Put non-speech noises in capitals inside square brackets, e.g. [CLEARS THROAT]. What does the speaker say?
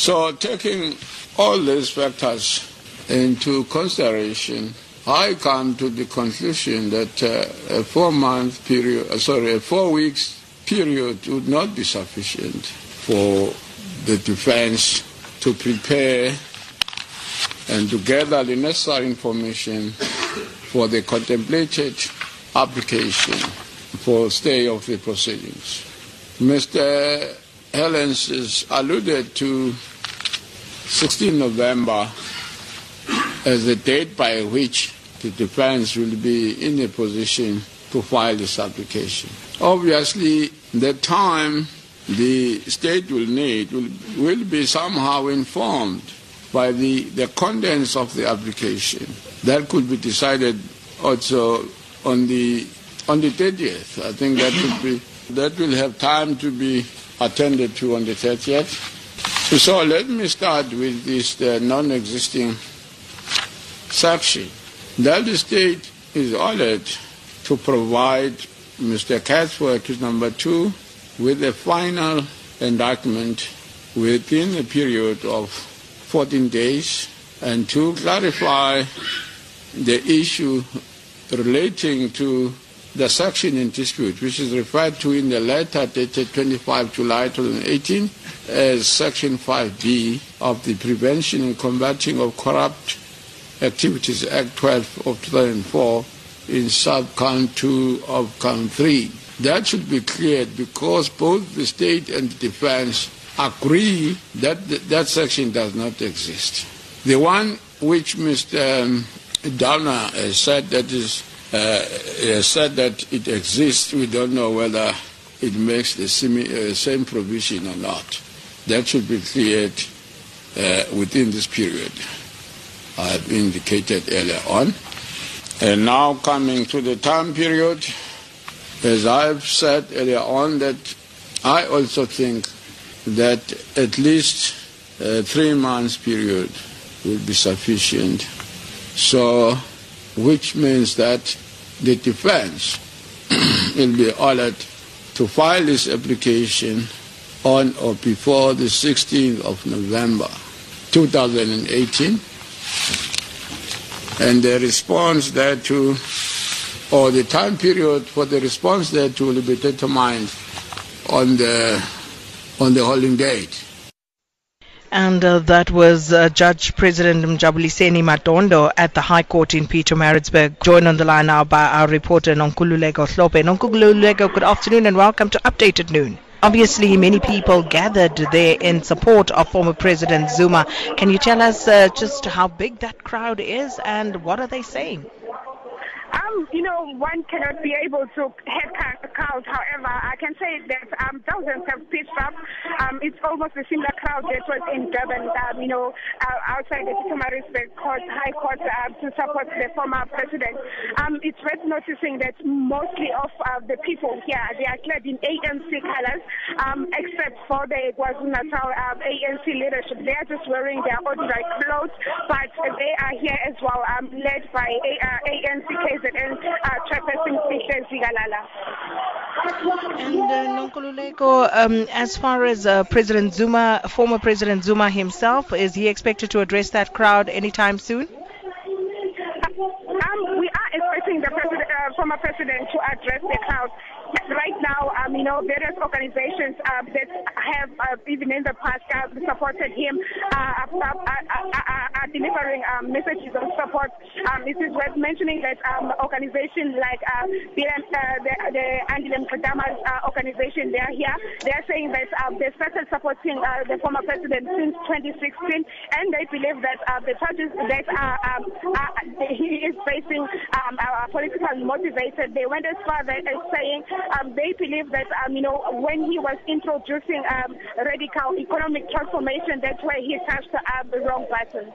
So taking all these factors into consideration, I come to the conclusion that uh, a four-month period, uh, sorry, a four weeks period would not be sufficient for the defense to prepare and to gather the necessary information for the contemplated application for stay of the proceedings. Mr. Hellens has alluded to 16 November as the date by which the defense will be in a position to file this application. Obviously, the time the state will need will, will be somehow informed by the, the contents of the application. That could be decided also on the on the 30th. I think that would be that will have time to be attended to on the 30th. So let me start with this uh, non-existing section. That the state is ordered to provide Mr. Catsworth, number two, with a final indictment within a period of 14 days and to clarify the issue relating to the section in dispute, which is referred to in the letter dated 25 July 2018 as Section 5B of the Prevention and Combating of Corrupt Activities Act 12 of 2004 in sub-count 2 of count 3. That should be cleared because both the state and the defense agree that th- that section does not exist. The one which Mr. Um, Downer has said that is uh, has said that it exists, we don't know whether it makes the same, uh, same provision or not. That should be cleared uh, within this period. I have indicated earlier on. And now coming to the time period, as I've said earlier on, that I also think that at least a three months period will be sufficient. So, which means that the defense [CLEARS THROAT] will be ordered to file this application on or before the 16th of November 2018 and the response thereto or the time period for the response thereto will be determined on the on the holding date. And uh, that was uh, Judge President Mjabuliseni Madondo at the High Court in Pietermaritzburg. Joined on the line now by our reporter Nonkululeko Slope. Nonkululeko, good afternoon and welcome to Updated Noon. Obviously, many people gathered there in support of former President Zuma. Can you tell us uh, just how big that crowd is and what are they saying? Um, you know, one cannot be able to head count. However, I can say that um, thousands have pitched up. Um, it's almost a similar crowd that was in Durban, um, you know, uh, outside the Pietermaritzburg Court, High Court, uh, to support the former president. Um, it's worth noticing that mostly of uh, the people here, they are clad in ANC colors, um, except for the KwaZulu-Natal uh, ANC leadership. They are just wearing their ordinary clothes, but they are here as well, um, led by a, uh, ANC KZN uh, chairperson Sihle Zikalala. And uh, Nonkululeko, um, as far as uh, President Zuma, former President Zuma himself, is he expected to address that crowd anytime soon? Um, we are expecting the president, uh, former president to address the crowd. Right now, um, you know, various organizations uh, that have uh, even in the past uh, supported him uh, are, are delivering um, messages of support. Um, it is worth mentioning that um, organizations like uh, the, the, the Andile Mngxitama's uh, organization, they are here. They are saying that uh, they started supporting uh, the former president since 2016, and they believe that uh, the charges that he is facing are politically motivated. They went as far as saying they believe that, you know, when he was introducing radical economic transformation, that's where he touched uh, the wrong button.